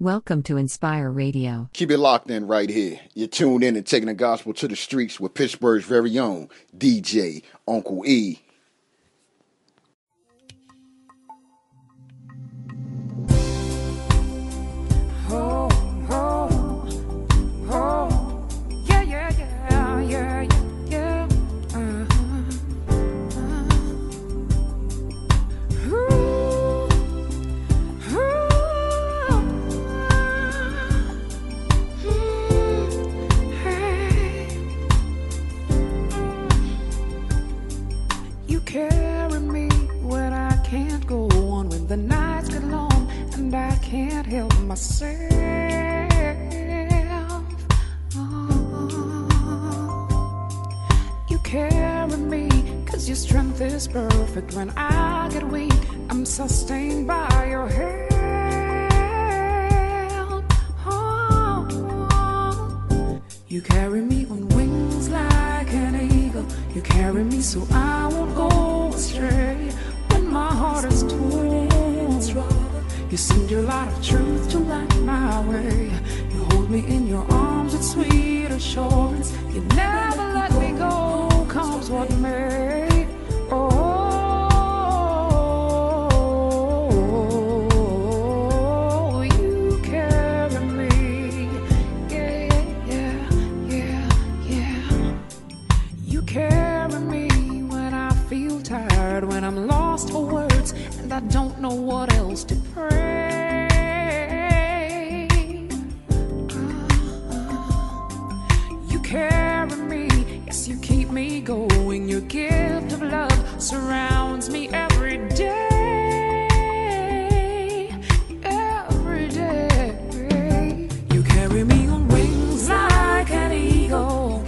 Welcome to Inspire Radio. Keep it locked in right here. You're tuned in and taking the gospel to the streets with Pittsburgh's very own DJ Uncle E. myself. Oh. You carry me, cause your strength is perfect. When I get weak, I'm sustained by your help. You carry me on wings like an eagle. You carry me so I won't go astray. When my heart is torn, you send your light of truth to light my way. You hold me in your arms with sweet assurance. You never let me go, comes what may. Oh, you carry me. Yeah, yeah, yeah, yeah. You carry me when I feel tired, when I'm lost for words, and I don't know what surrounds me every day. Every day. You carry me on wings like an eagle.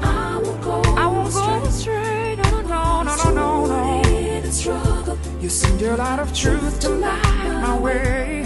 I won't go, I won't go astray. No, no, no, no, no, no. You send your light of truth to light my way.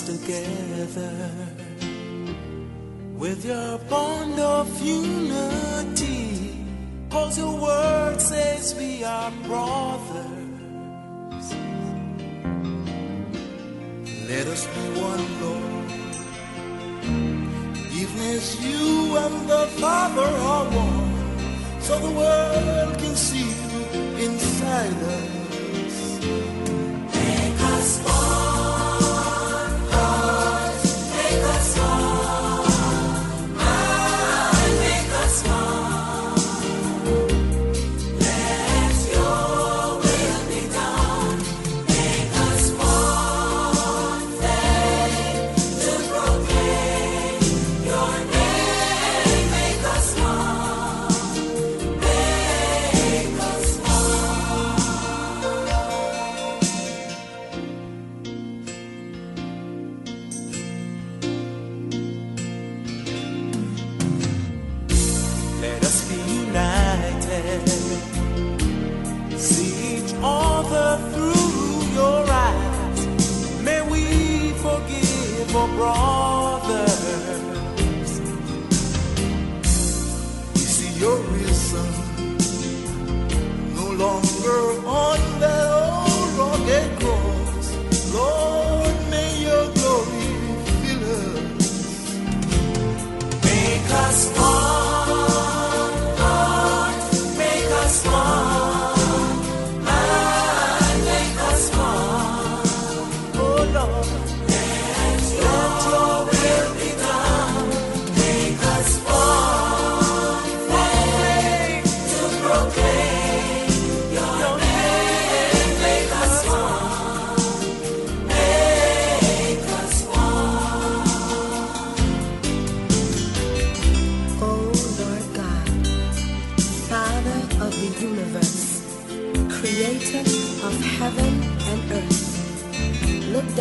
together.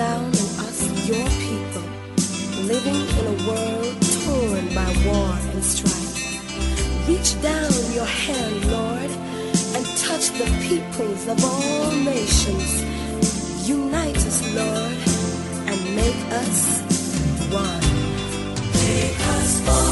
down on us, your people, living in a world torn by war and strife. Reach down your hand, Lord, and touch the peoples of all nations. Unite us, Lord, and make us one. Take us on.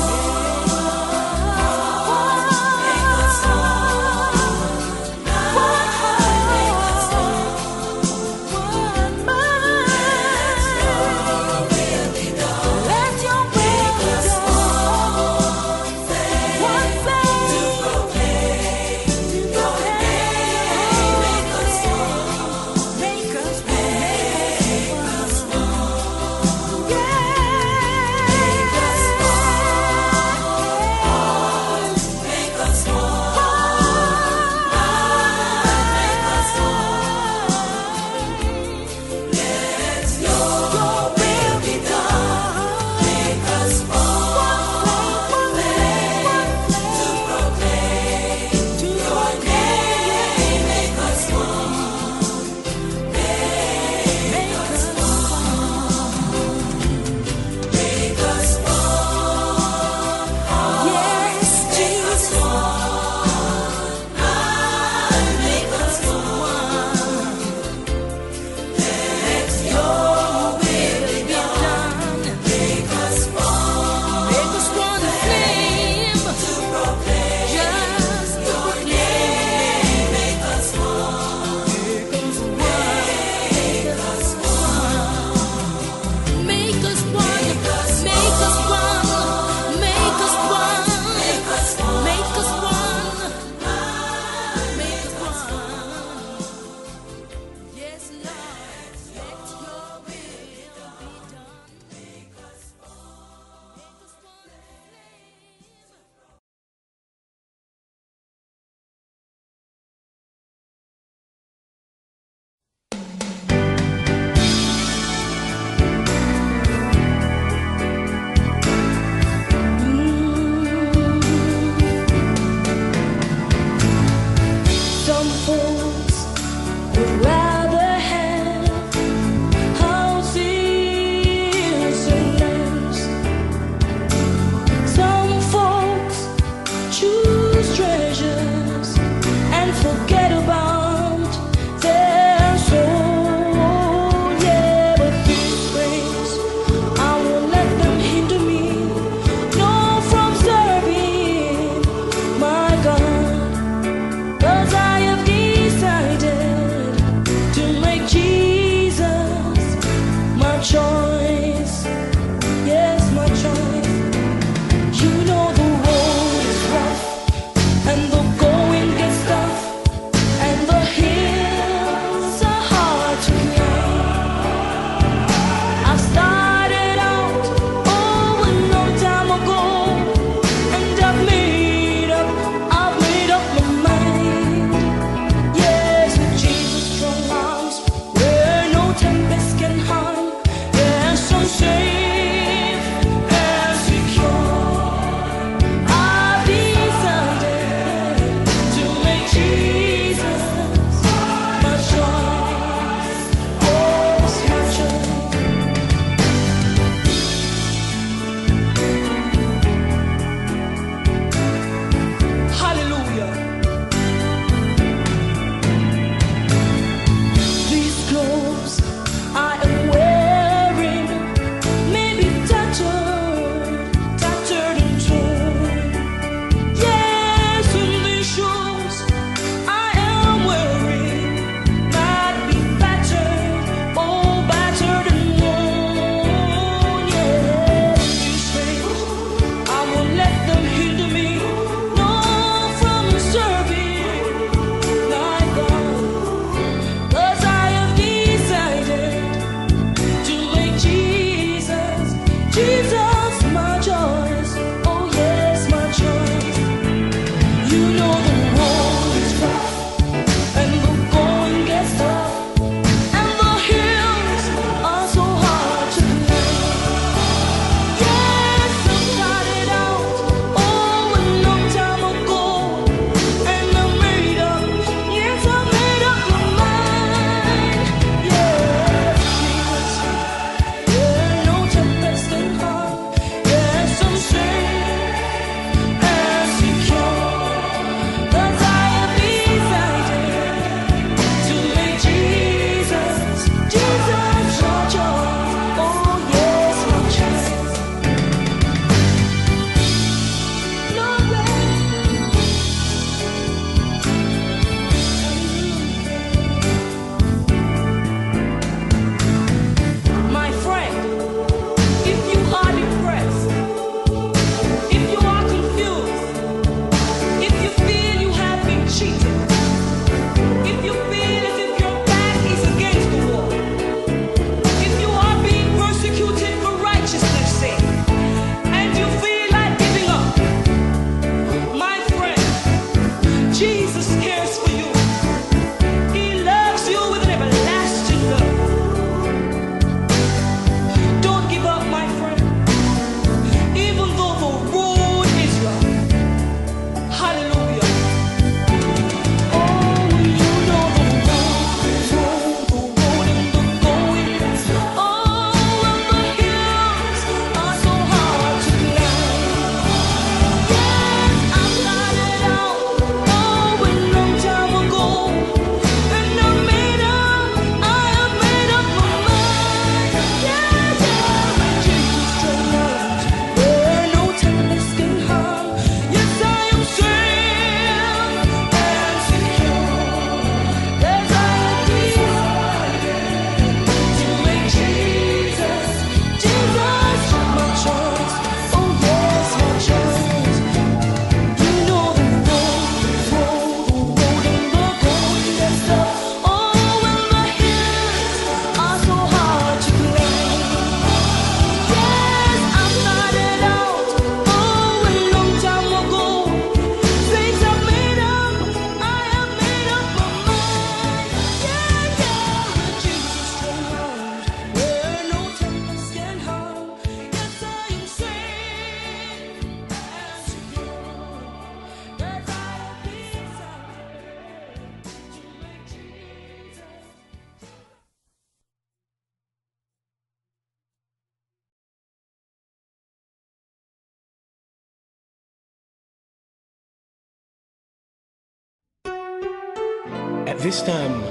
This time,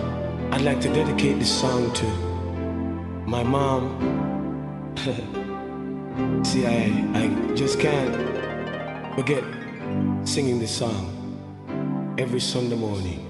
I'd like to dedicate this song to my mom. See, I, I just can't forget singing this song every Sunday morning.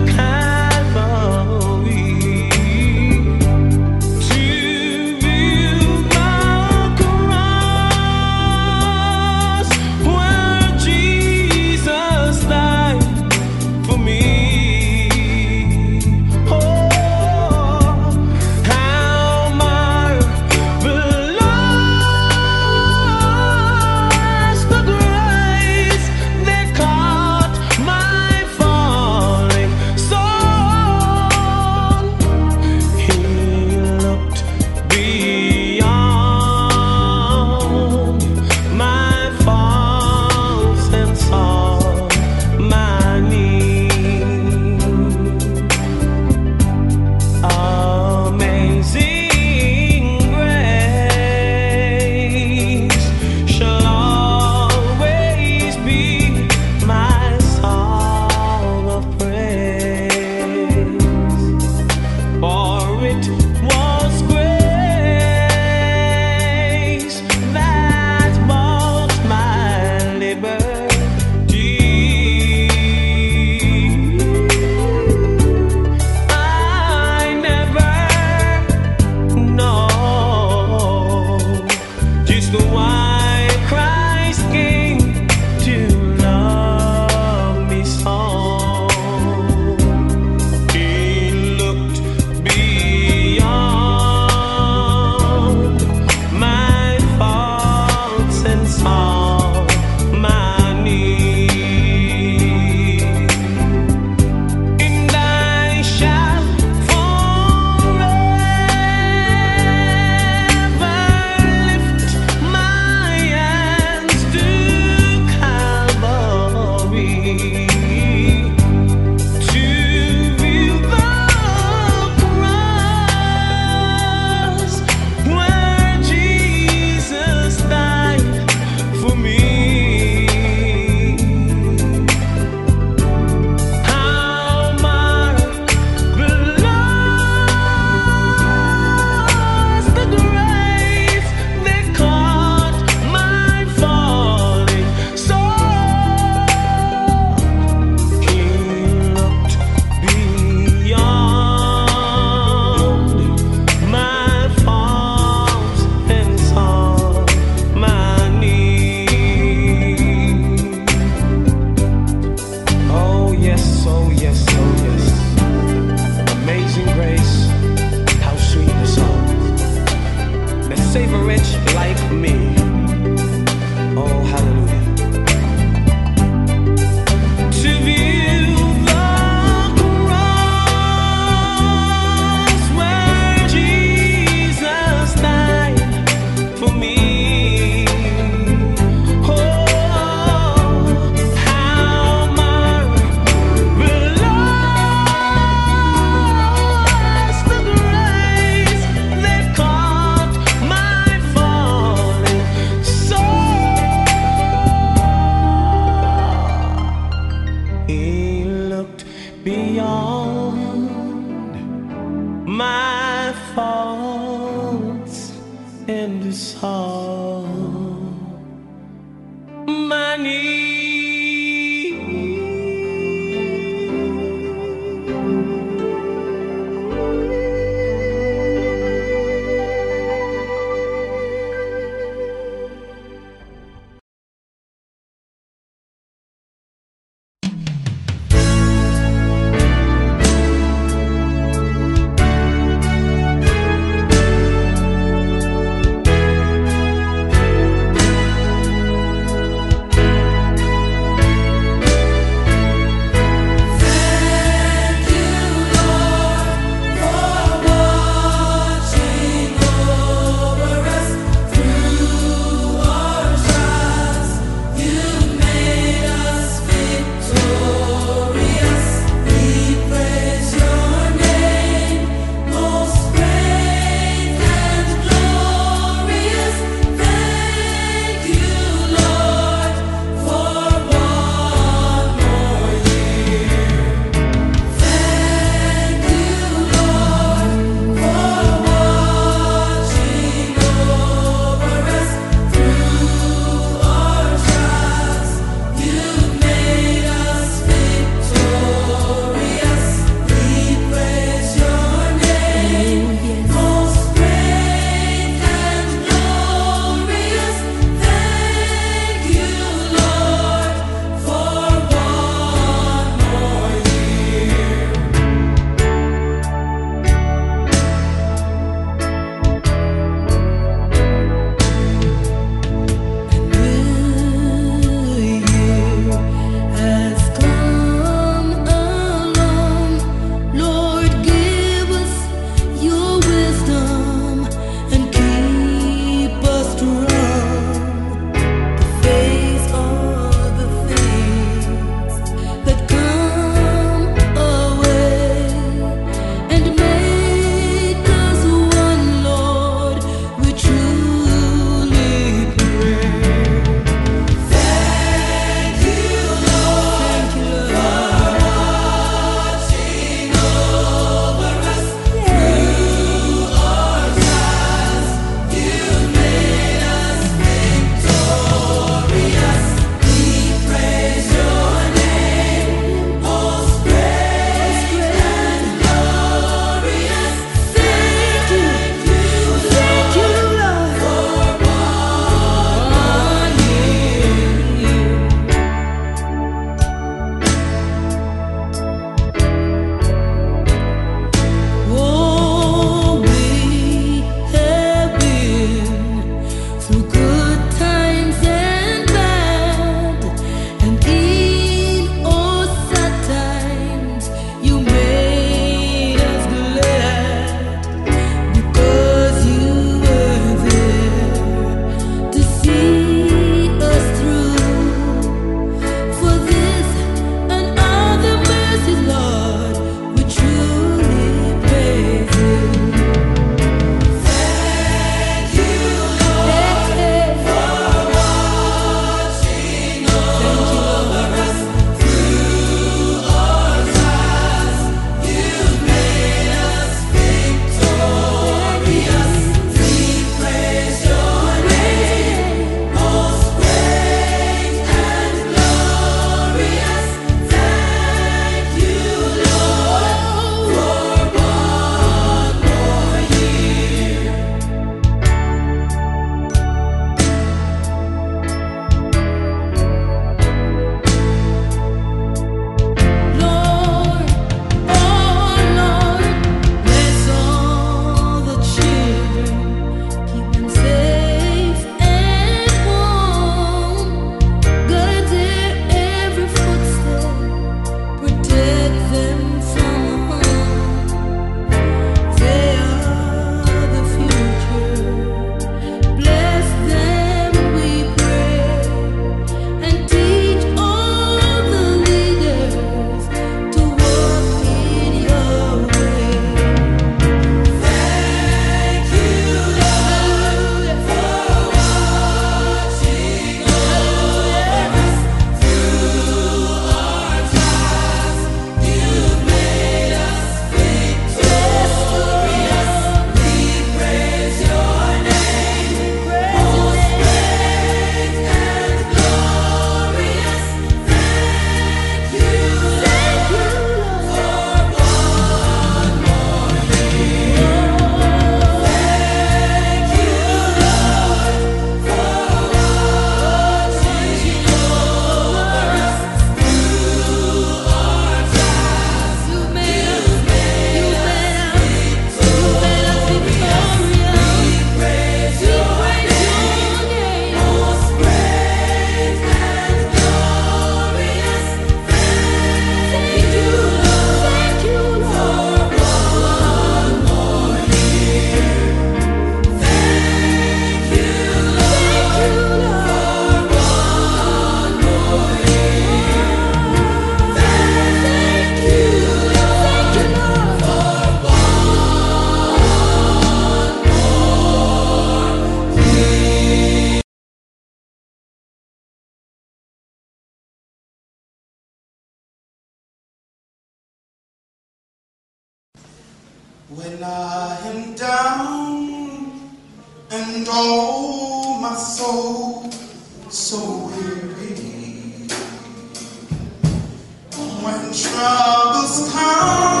Troubles come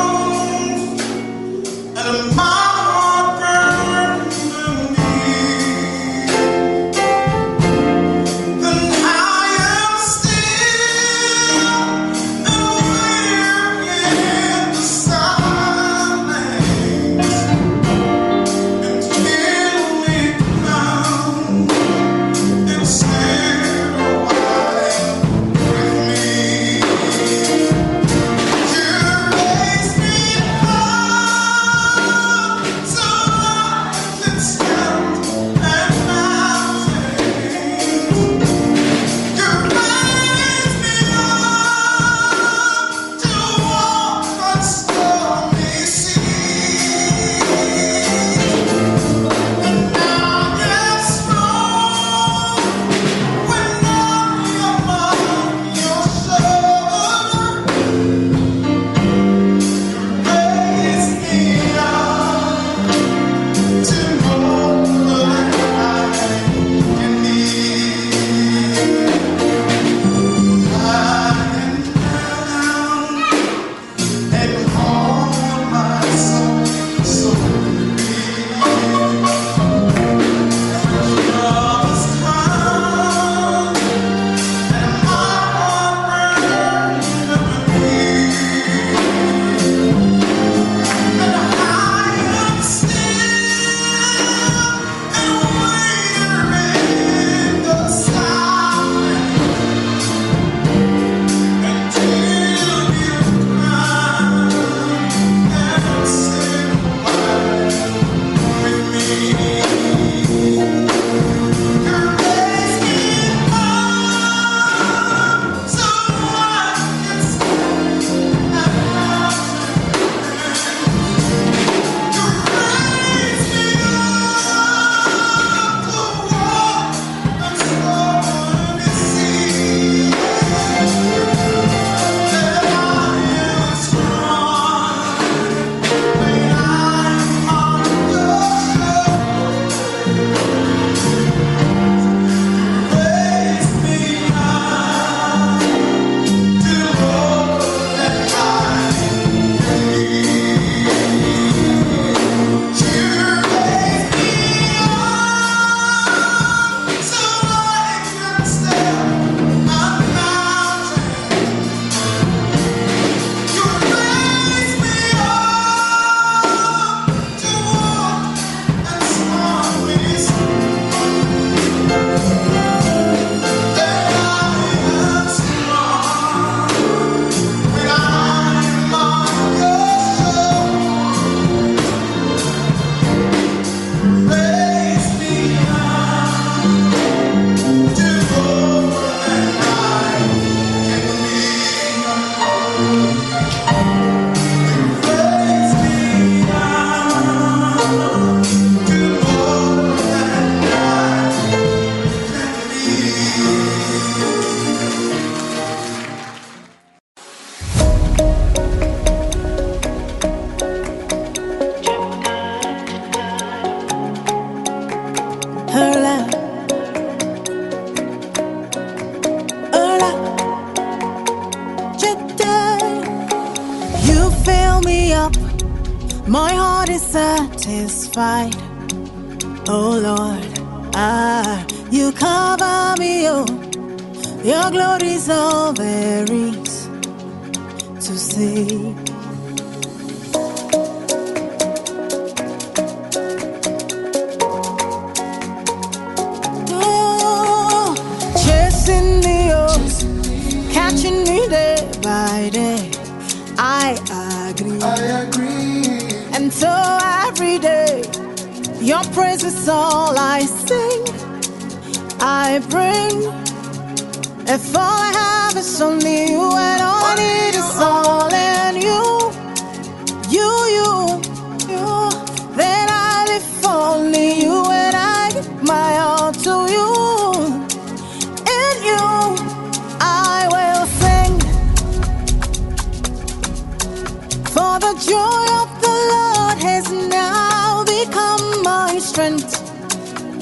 For the joy of the Lord has now become my strength.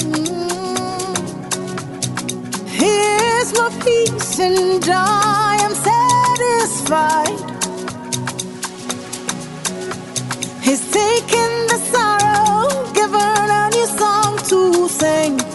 Mm. He my peace, and I am satisfied. He's taken the sorrow, given a new song to sing.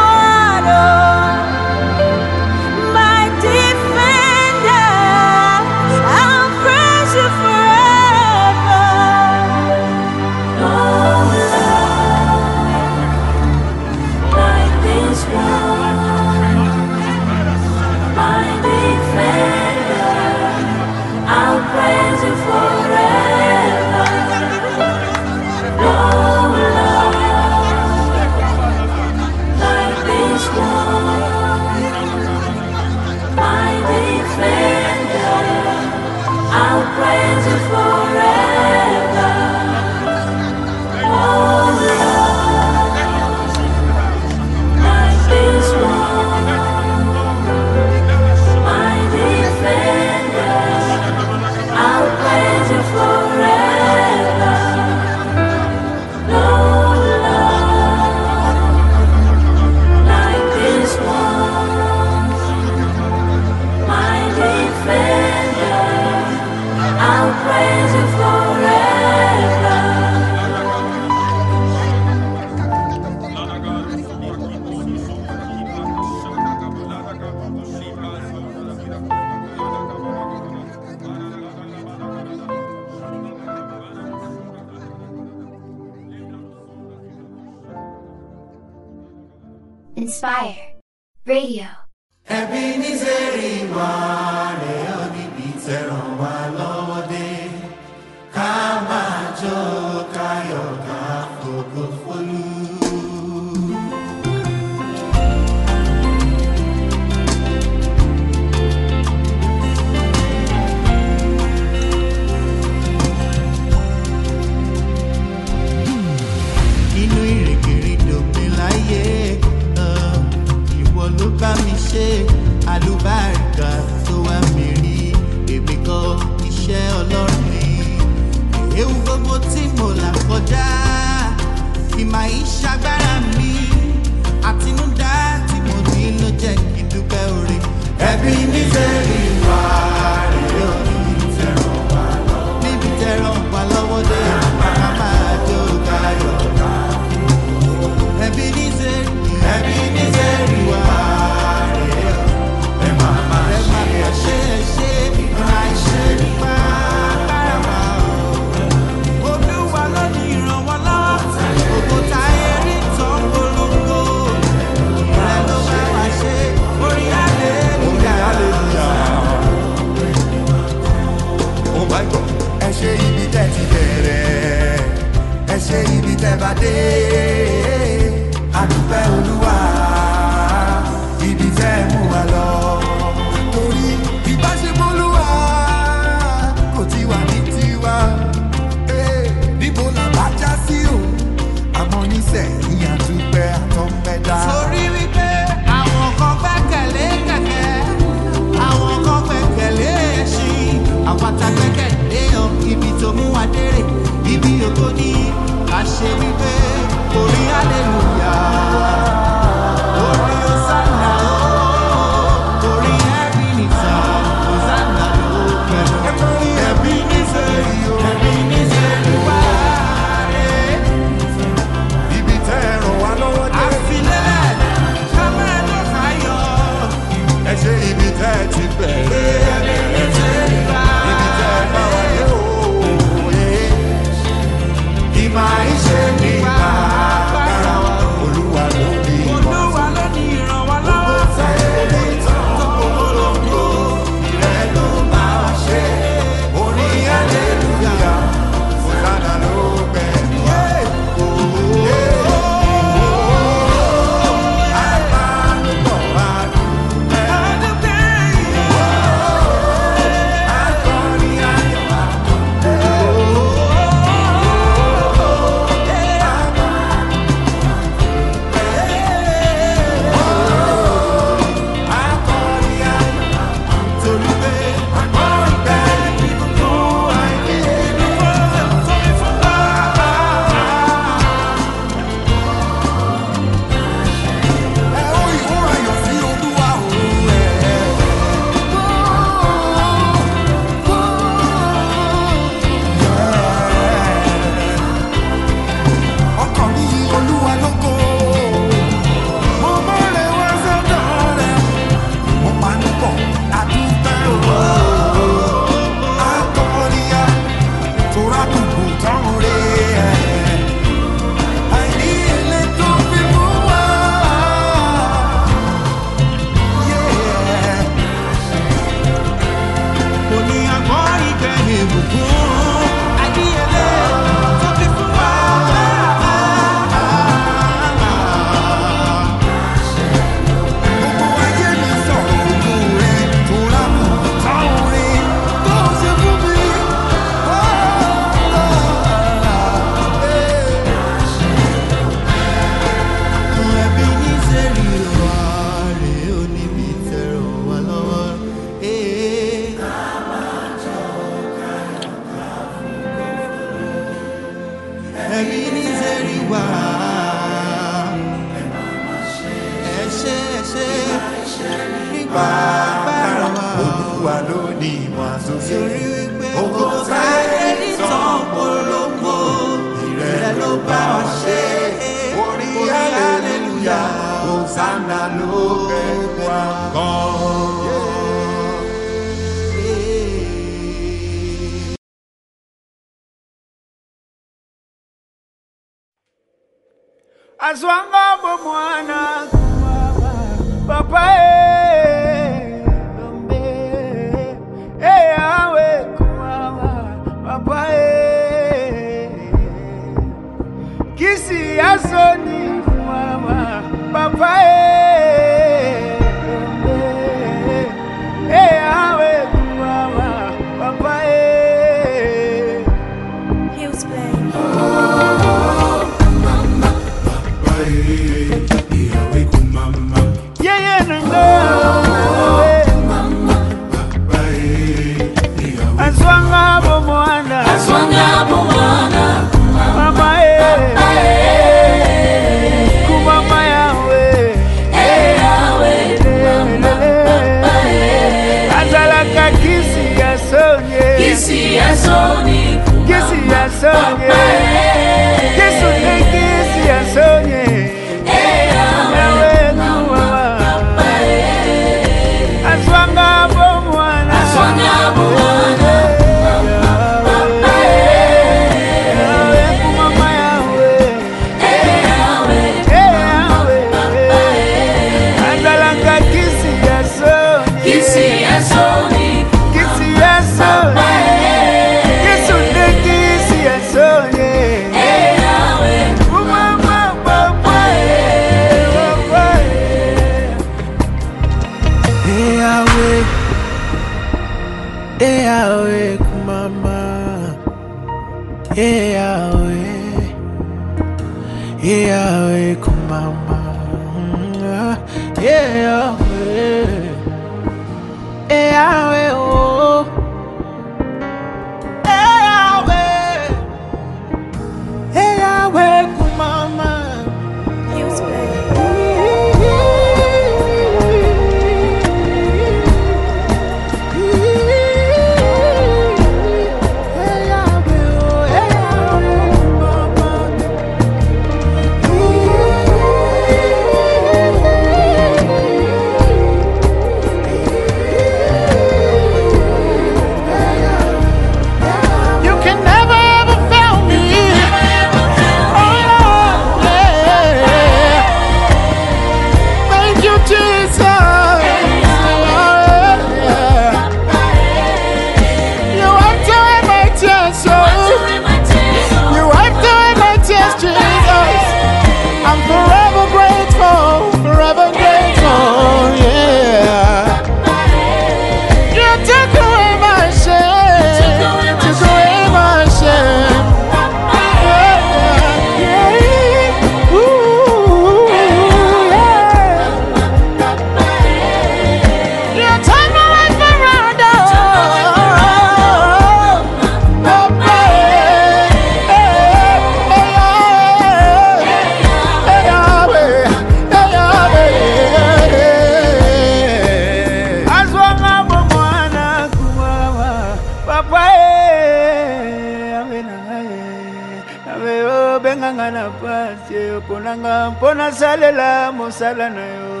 Mosala na yo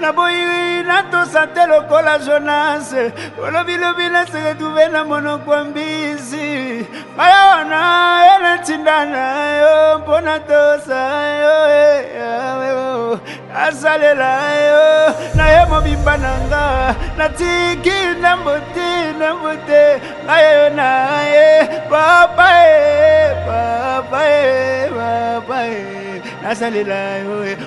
naboyi natosa te lokola jonase olobilobi naseketuve na monoko ya mbisi. Maya wana ye natinda na yo mpo natosa yo eh, yawe, oh. nasalela yo. Na ye mobimba na nga natiki ndambo te ndambo te ngai yo na ye papa e papa e papa e nasalela yo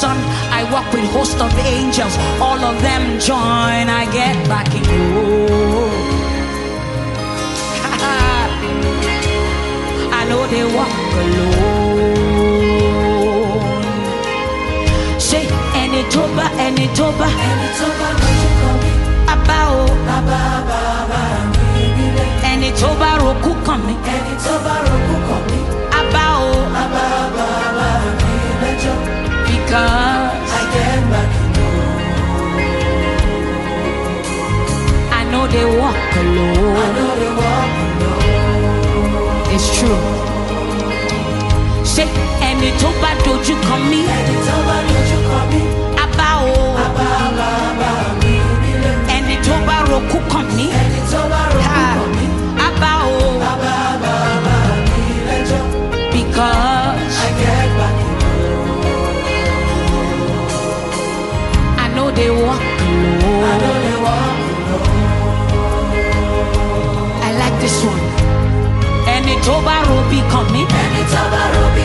Son, I walk with host of angels. All of them join, I get back in home. I know they walk alone. Say, any toba, any toba, any toba, Abba, oh, Abba, Abba, any toba roku kami, any toba roku kami, because I get back home. I know they walk alone. I know they walk alone. It's true. Ṣé ẹni tó bá dojú kan mí? tó bá ro bí kan mi. ẹni.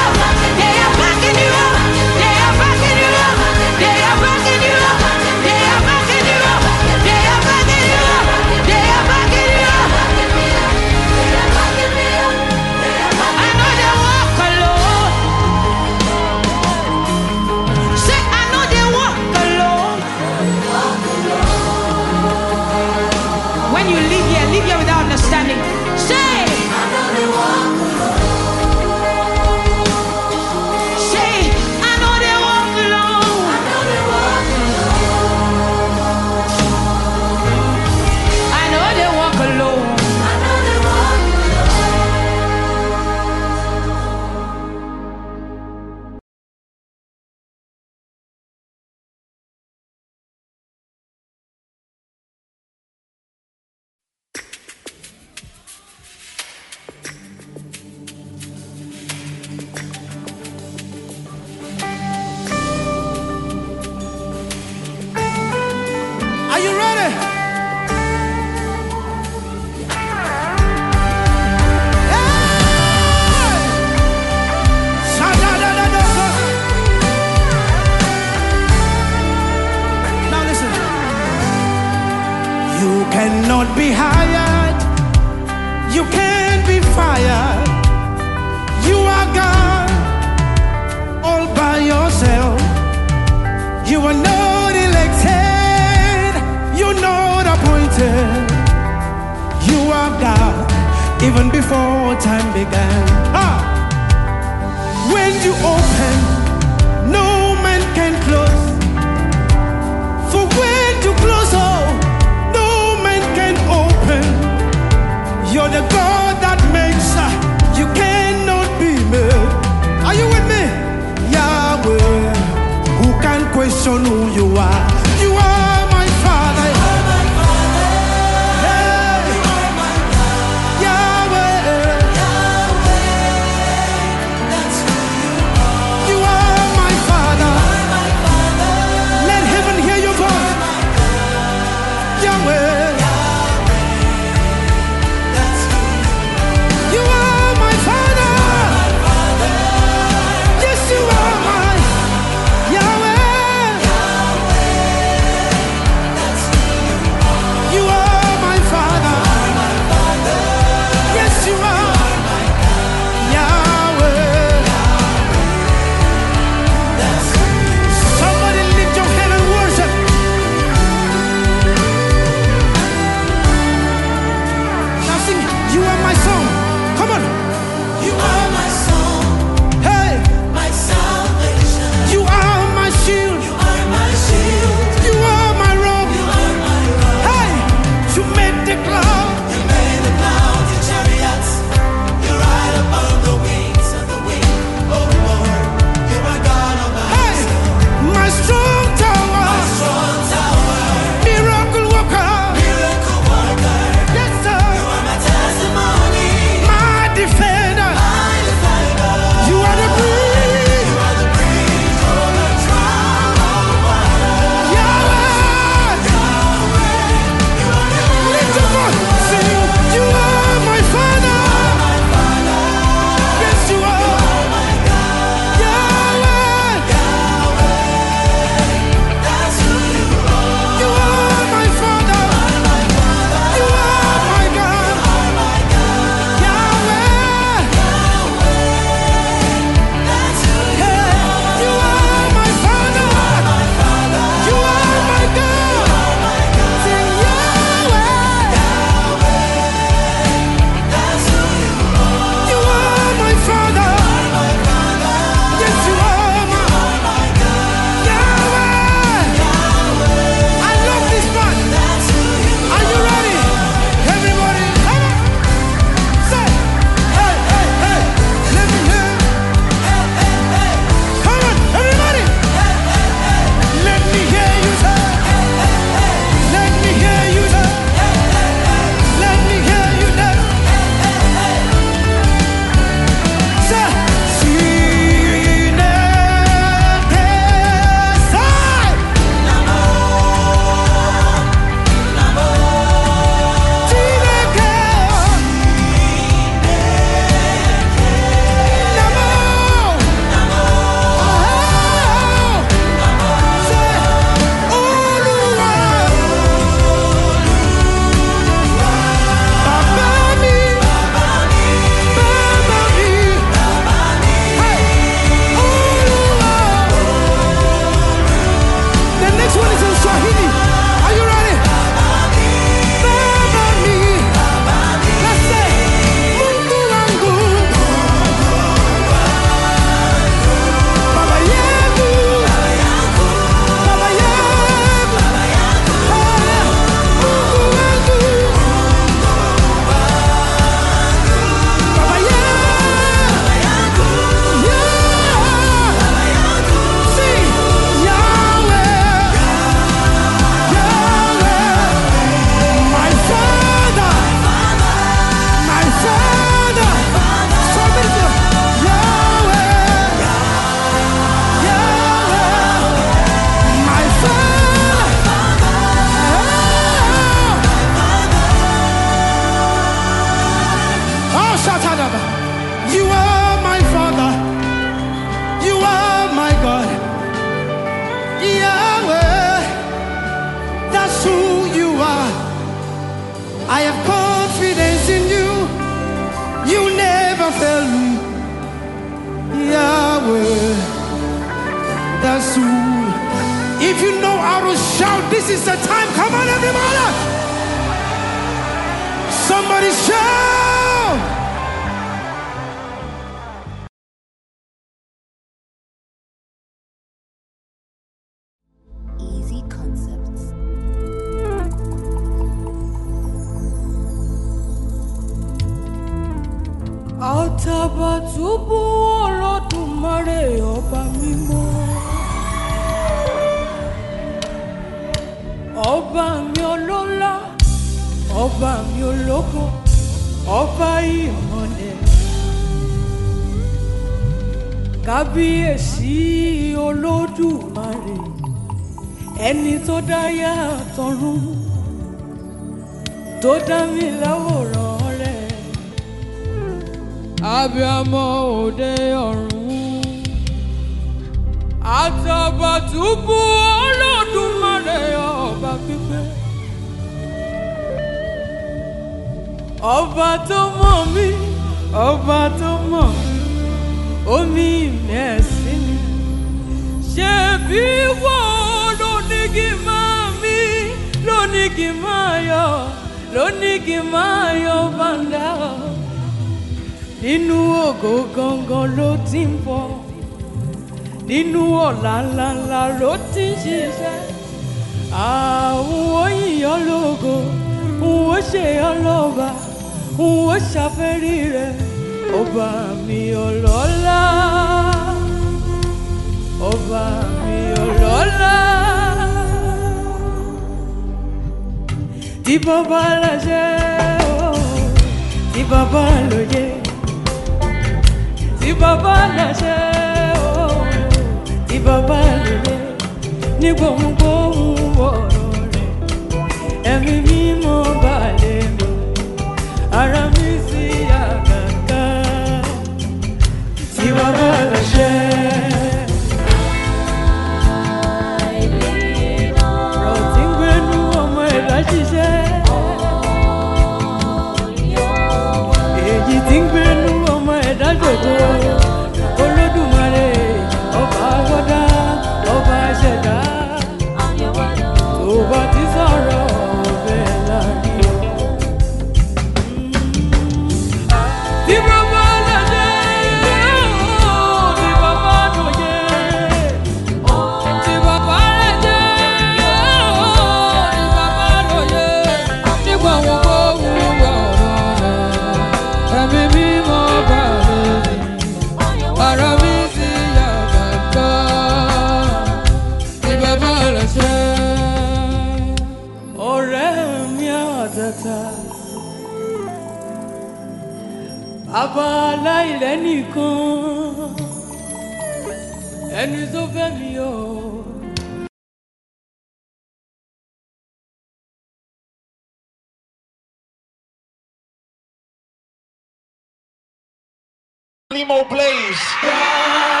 Limo Blaze.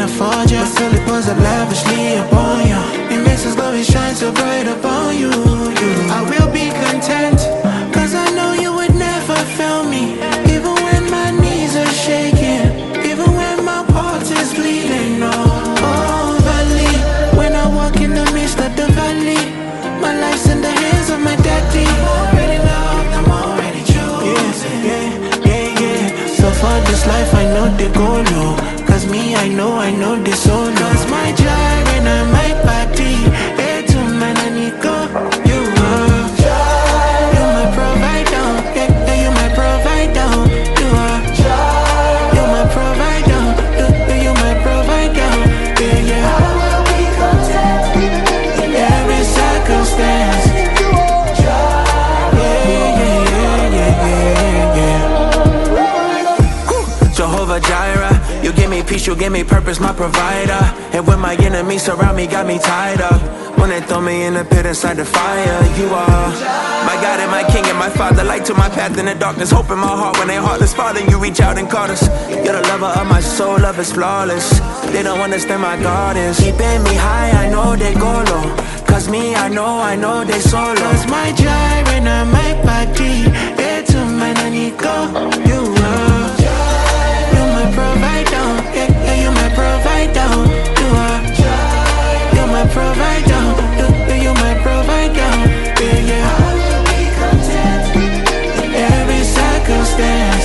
can afford you But still it pours up lavishly upon you It his love, he shines so bright upon you, you I will be content Cause I know you would never fail me. Even when my knees are shaking Even when my heart is bleeding Oh, oh valley When I walk in the midst of the valley My life's in the hands of my daddy. I'm already loved, I'm already chosen. Yeah, yeah, yeah, yeah. So far this life I know the goal, know, I know this all. You give me purpose, my provider. And when my enemies surround me, got me tied up. When they throw me in the pit inside the fire, you are my God and my King and my Father. Light to my path in the darkness, hope in my heart when they heartless. Father, you reach out and caught us. You're the lover of my soul, love is flawless. They don't understand my God is keeping me high. I know they go low. Cause me, I know, I know they solo. Cause my gyre and my body. It's a man I need go. You are. You my provider. Circumstance.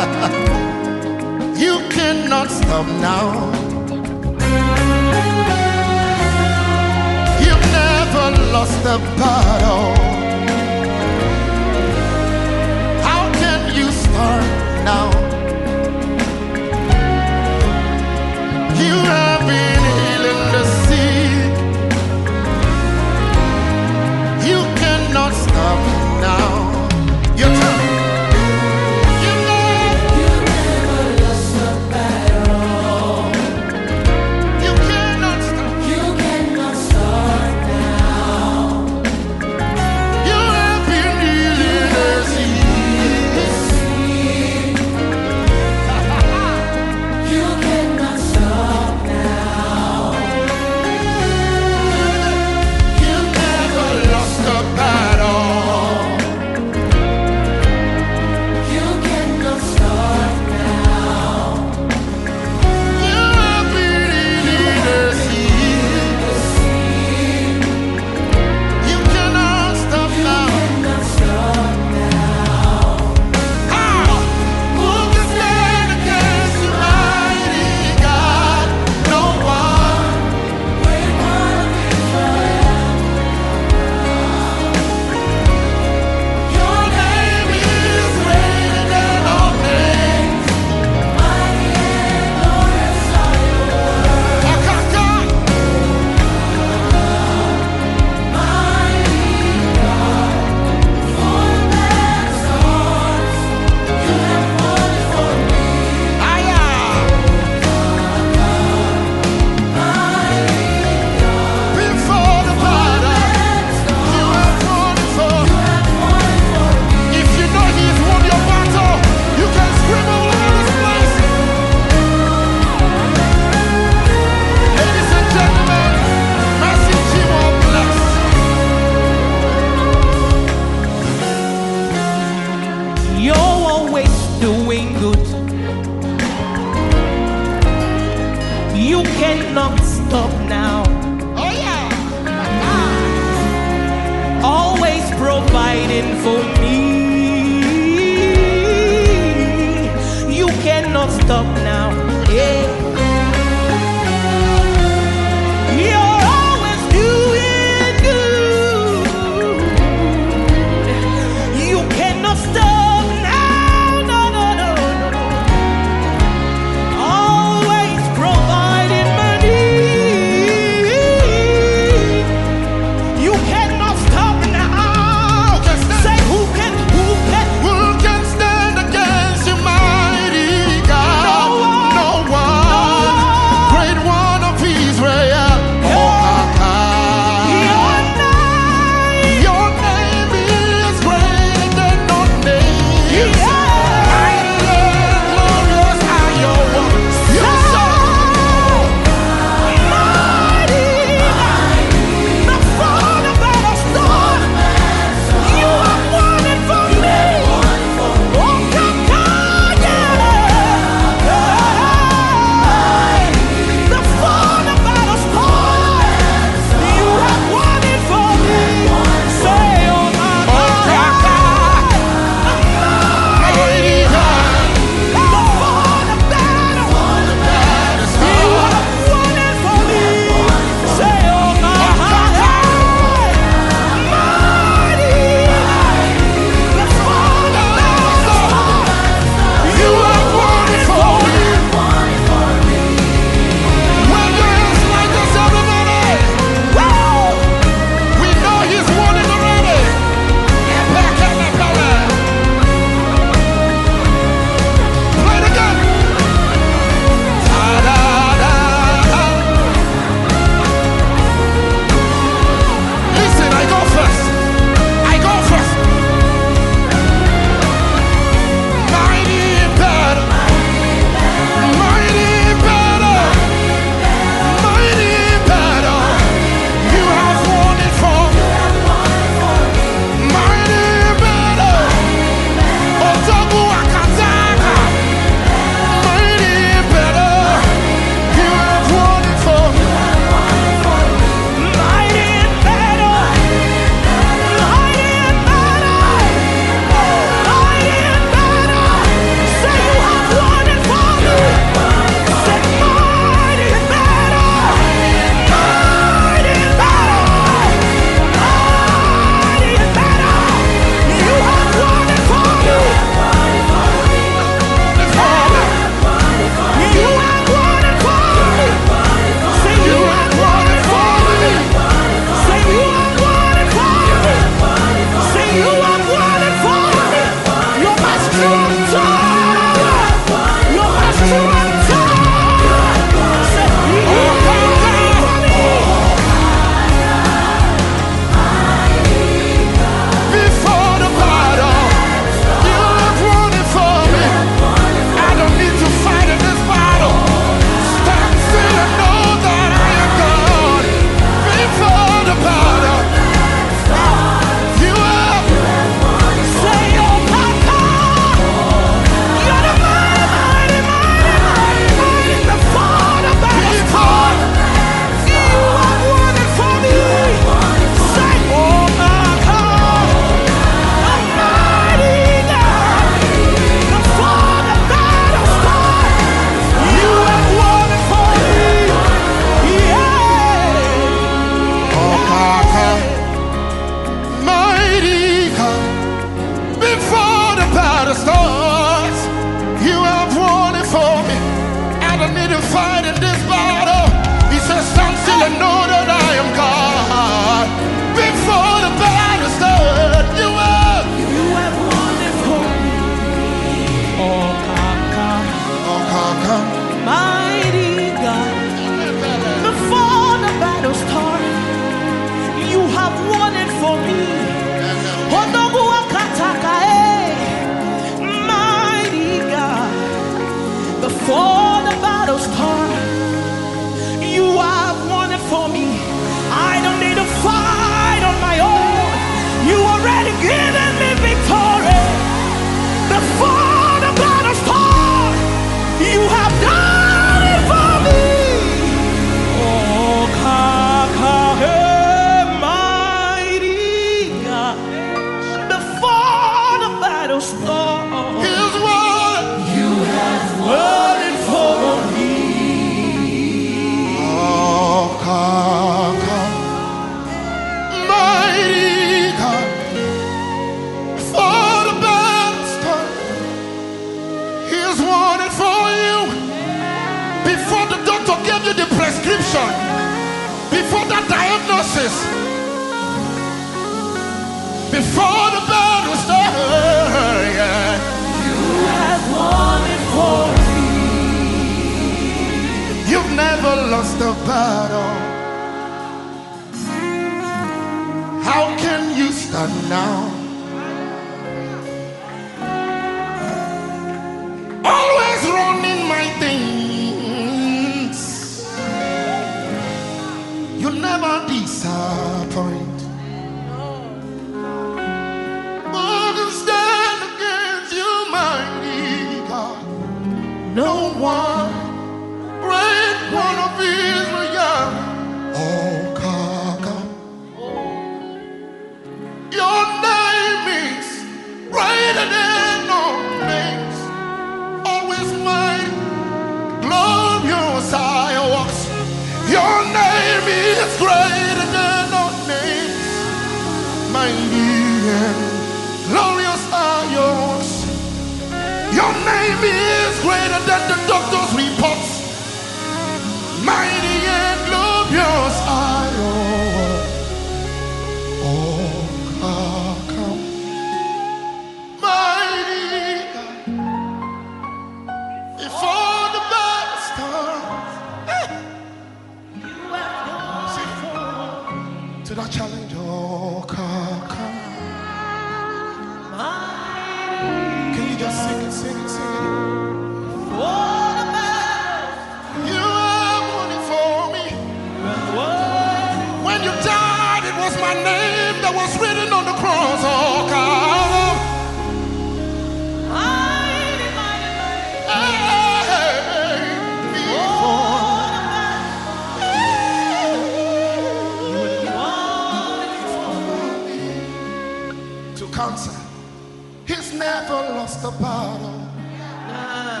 Nah.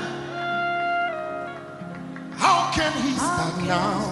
How can he How stop can now?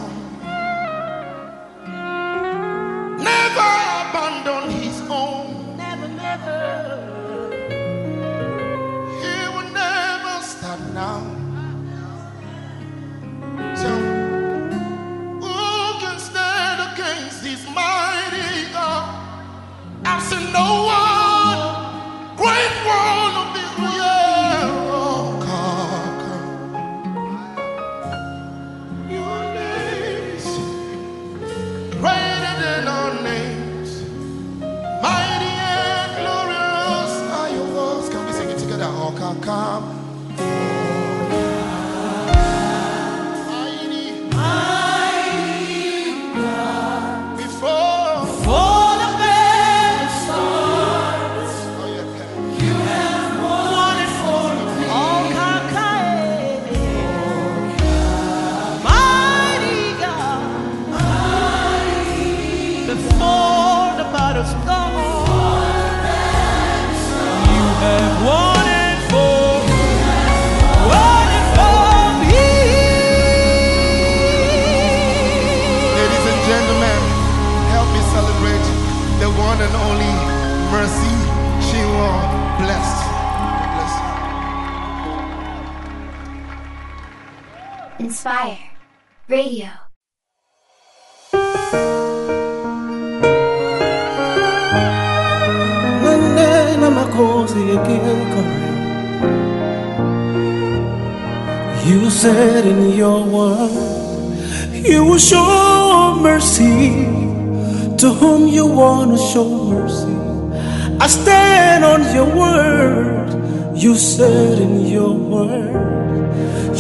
Inspire Radio. You said in your word, you will show mercy to whom you want to show mercy. I stand on your word. You said in your word,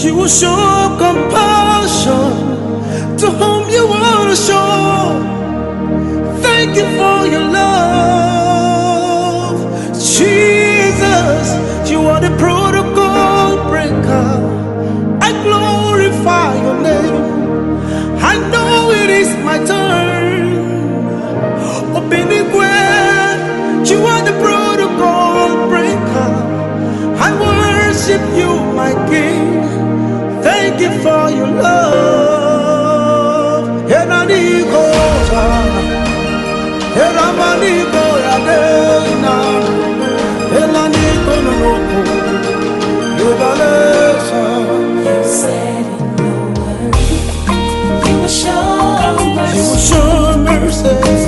you will show compassion to whom you want to show. Thank you for your love, Jesus. You are the protocol breaker. I glorify your name. I know it is my turn. Obinigwe, you are the protocol breaker. I worship you, my King. Thank you for your love. Enaniko, Eramaniko, Yadena, Elaniko, Noko, Yobalesa. You said in your word, you will show mercy. You will show mercy.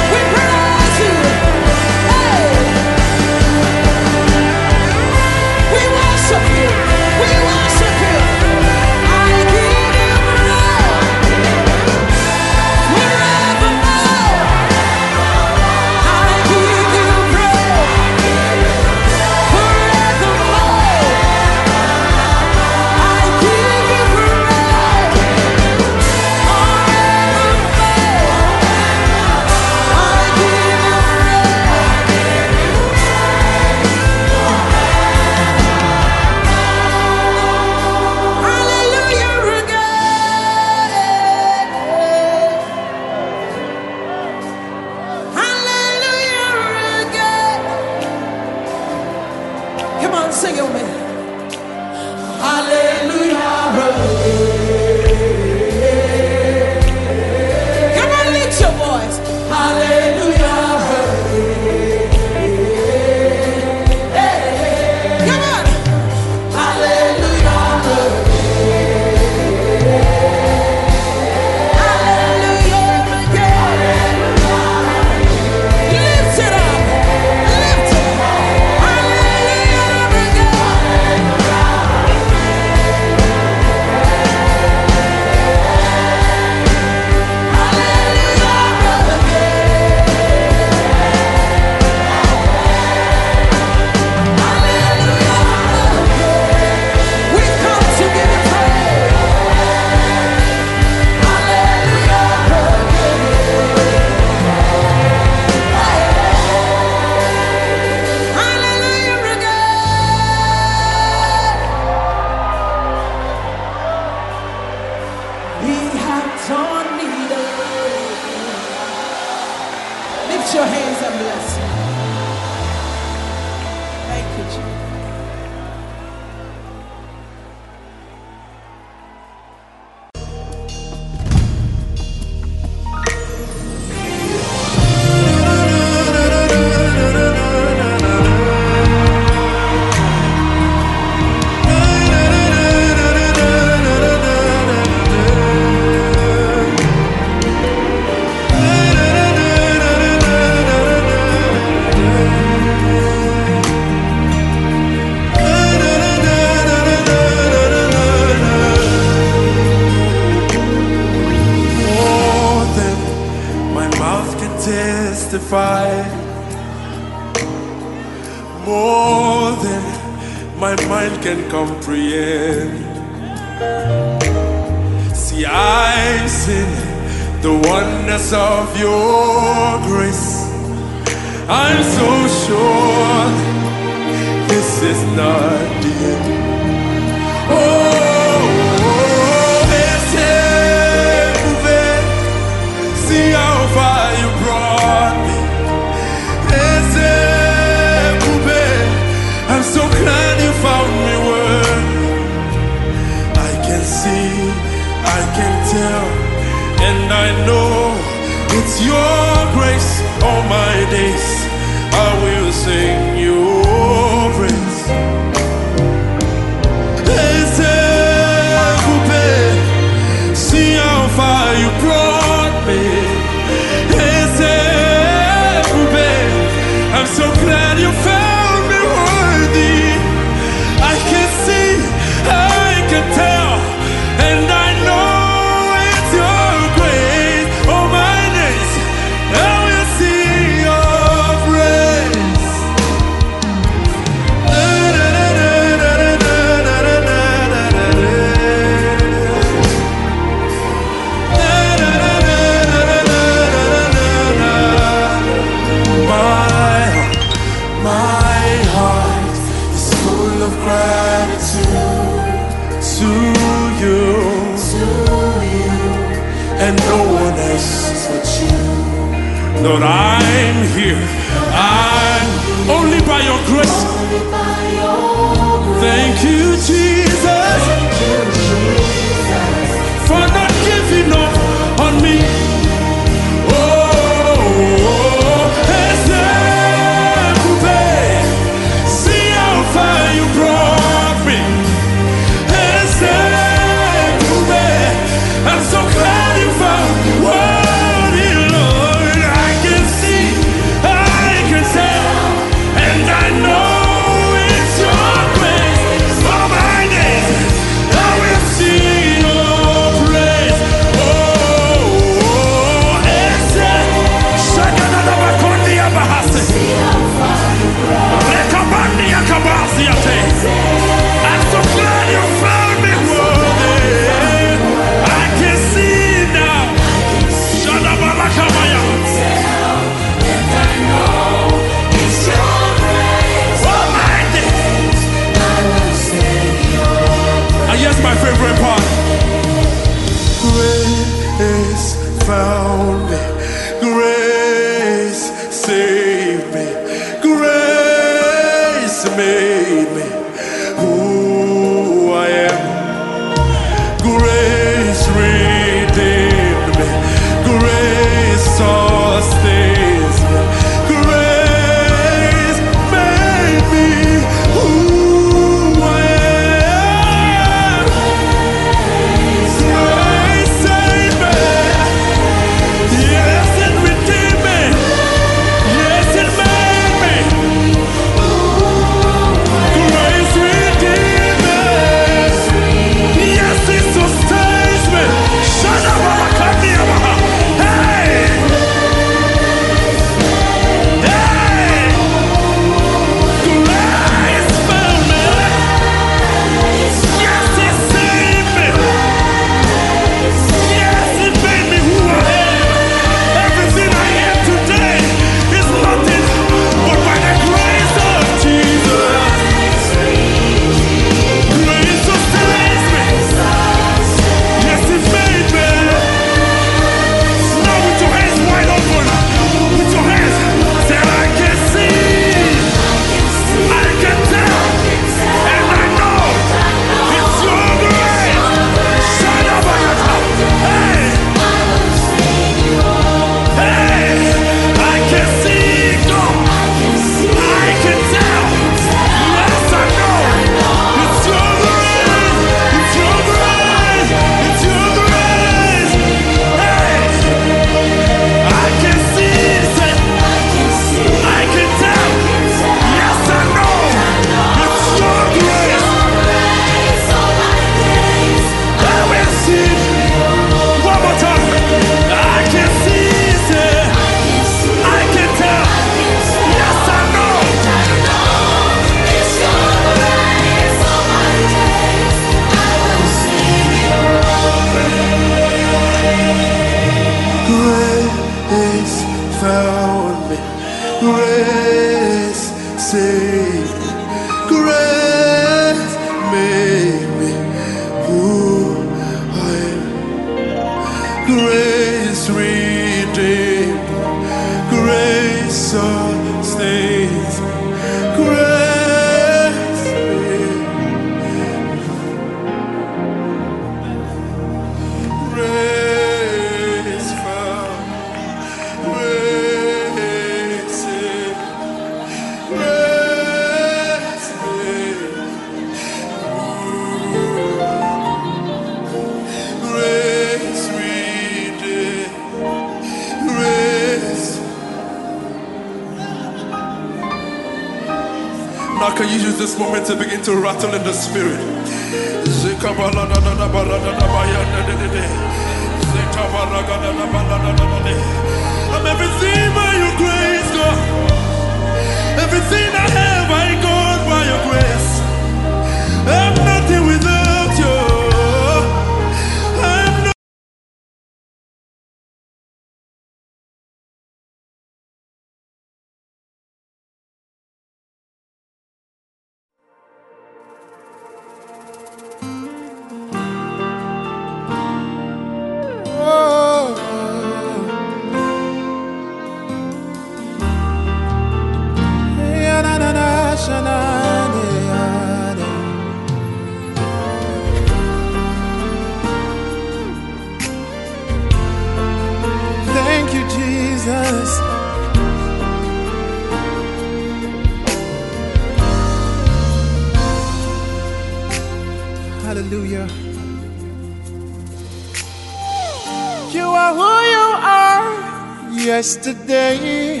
yesterday,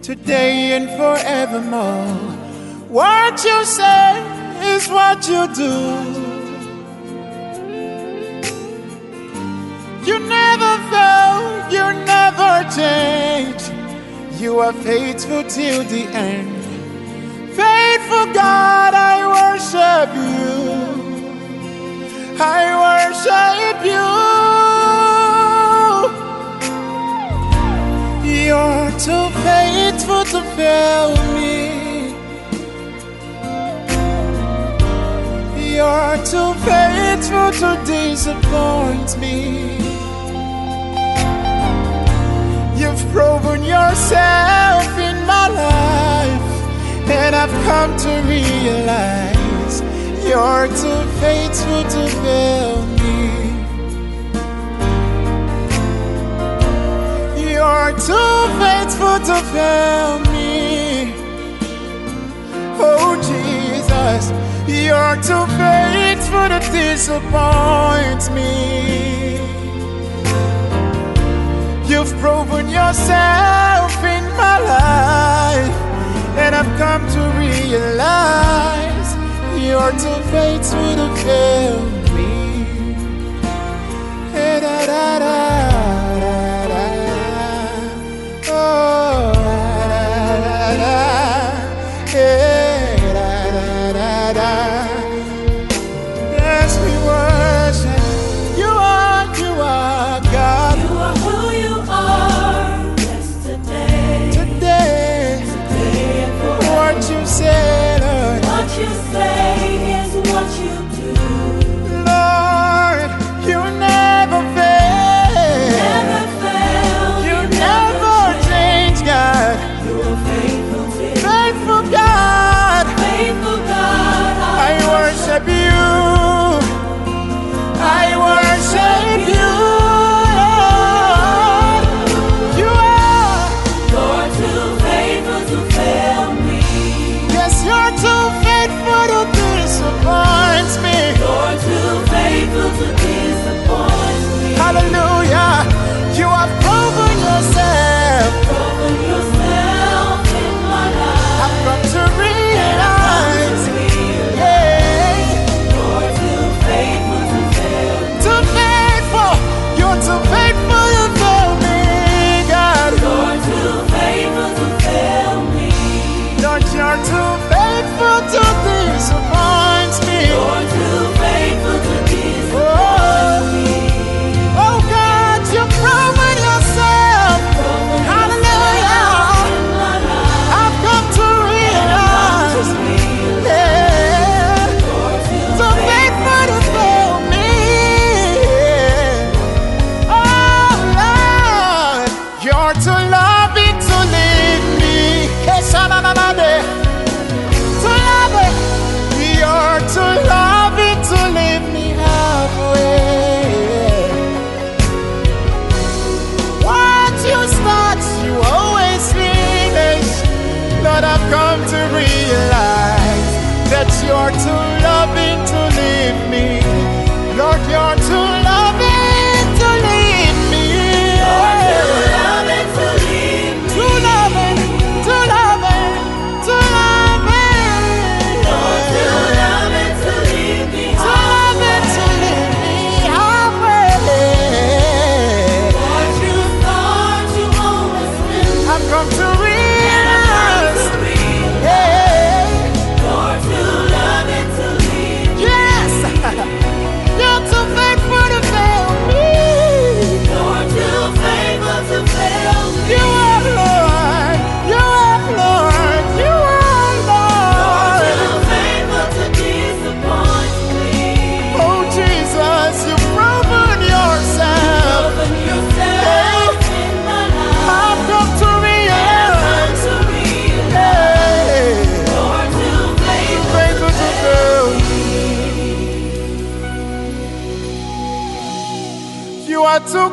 today, and forevermore. What you say is what you do. You never fail, you never change. You are faithful till the end. Faithful God, I worship you. I worship you. твой любил me You're too faithful to disappoint me. You've proven yourself in my life And I've come to realize You're too faithful to fail me. You're too faithful to fail me. Oh, Jesus, you're too faithful to disappoint me. You've proven yourself in my life, and I've come to realize you're too faithful to fail me. Hey, da, da, da.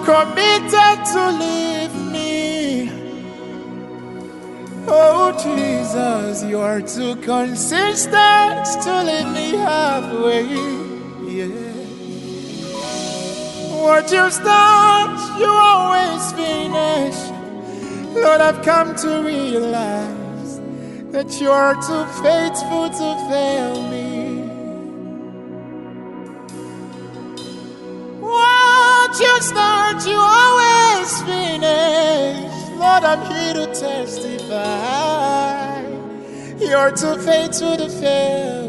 committed to leave me. Oh, Jesus, you are too consistent to leave me halfway. Yeah. What you start, you always finish. Lord, I've come to realize that you are too faithful to fail You're too faithful to me.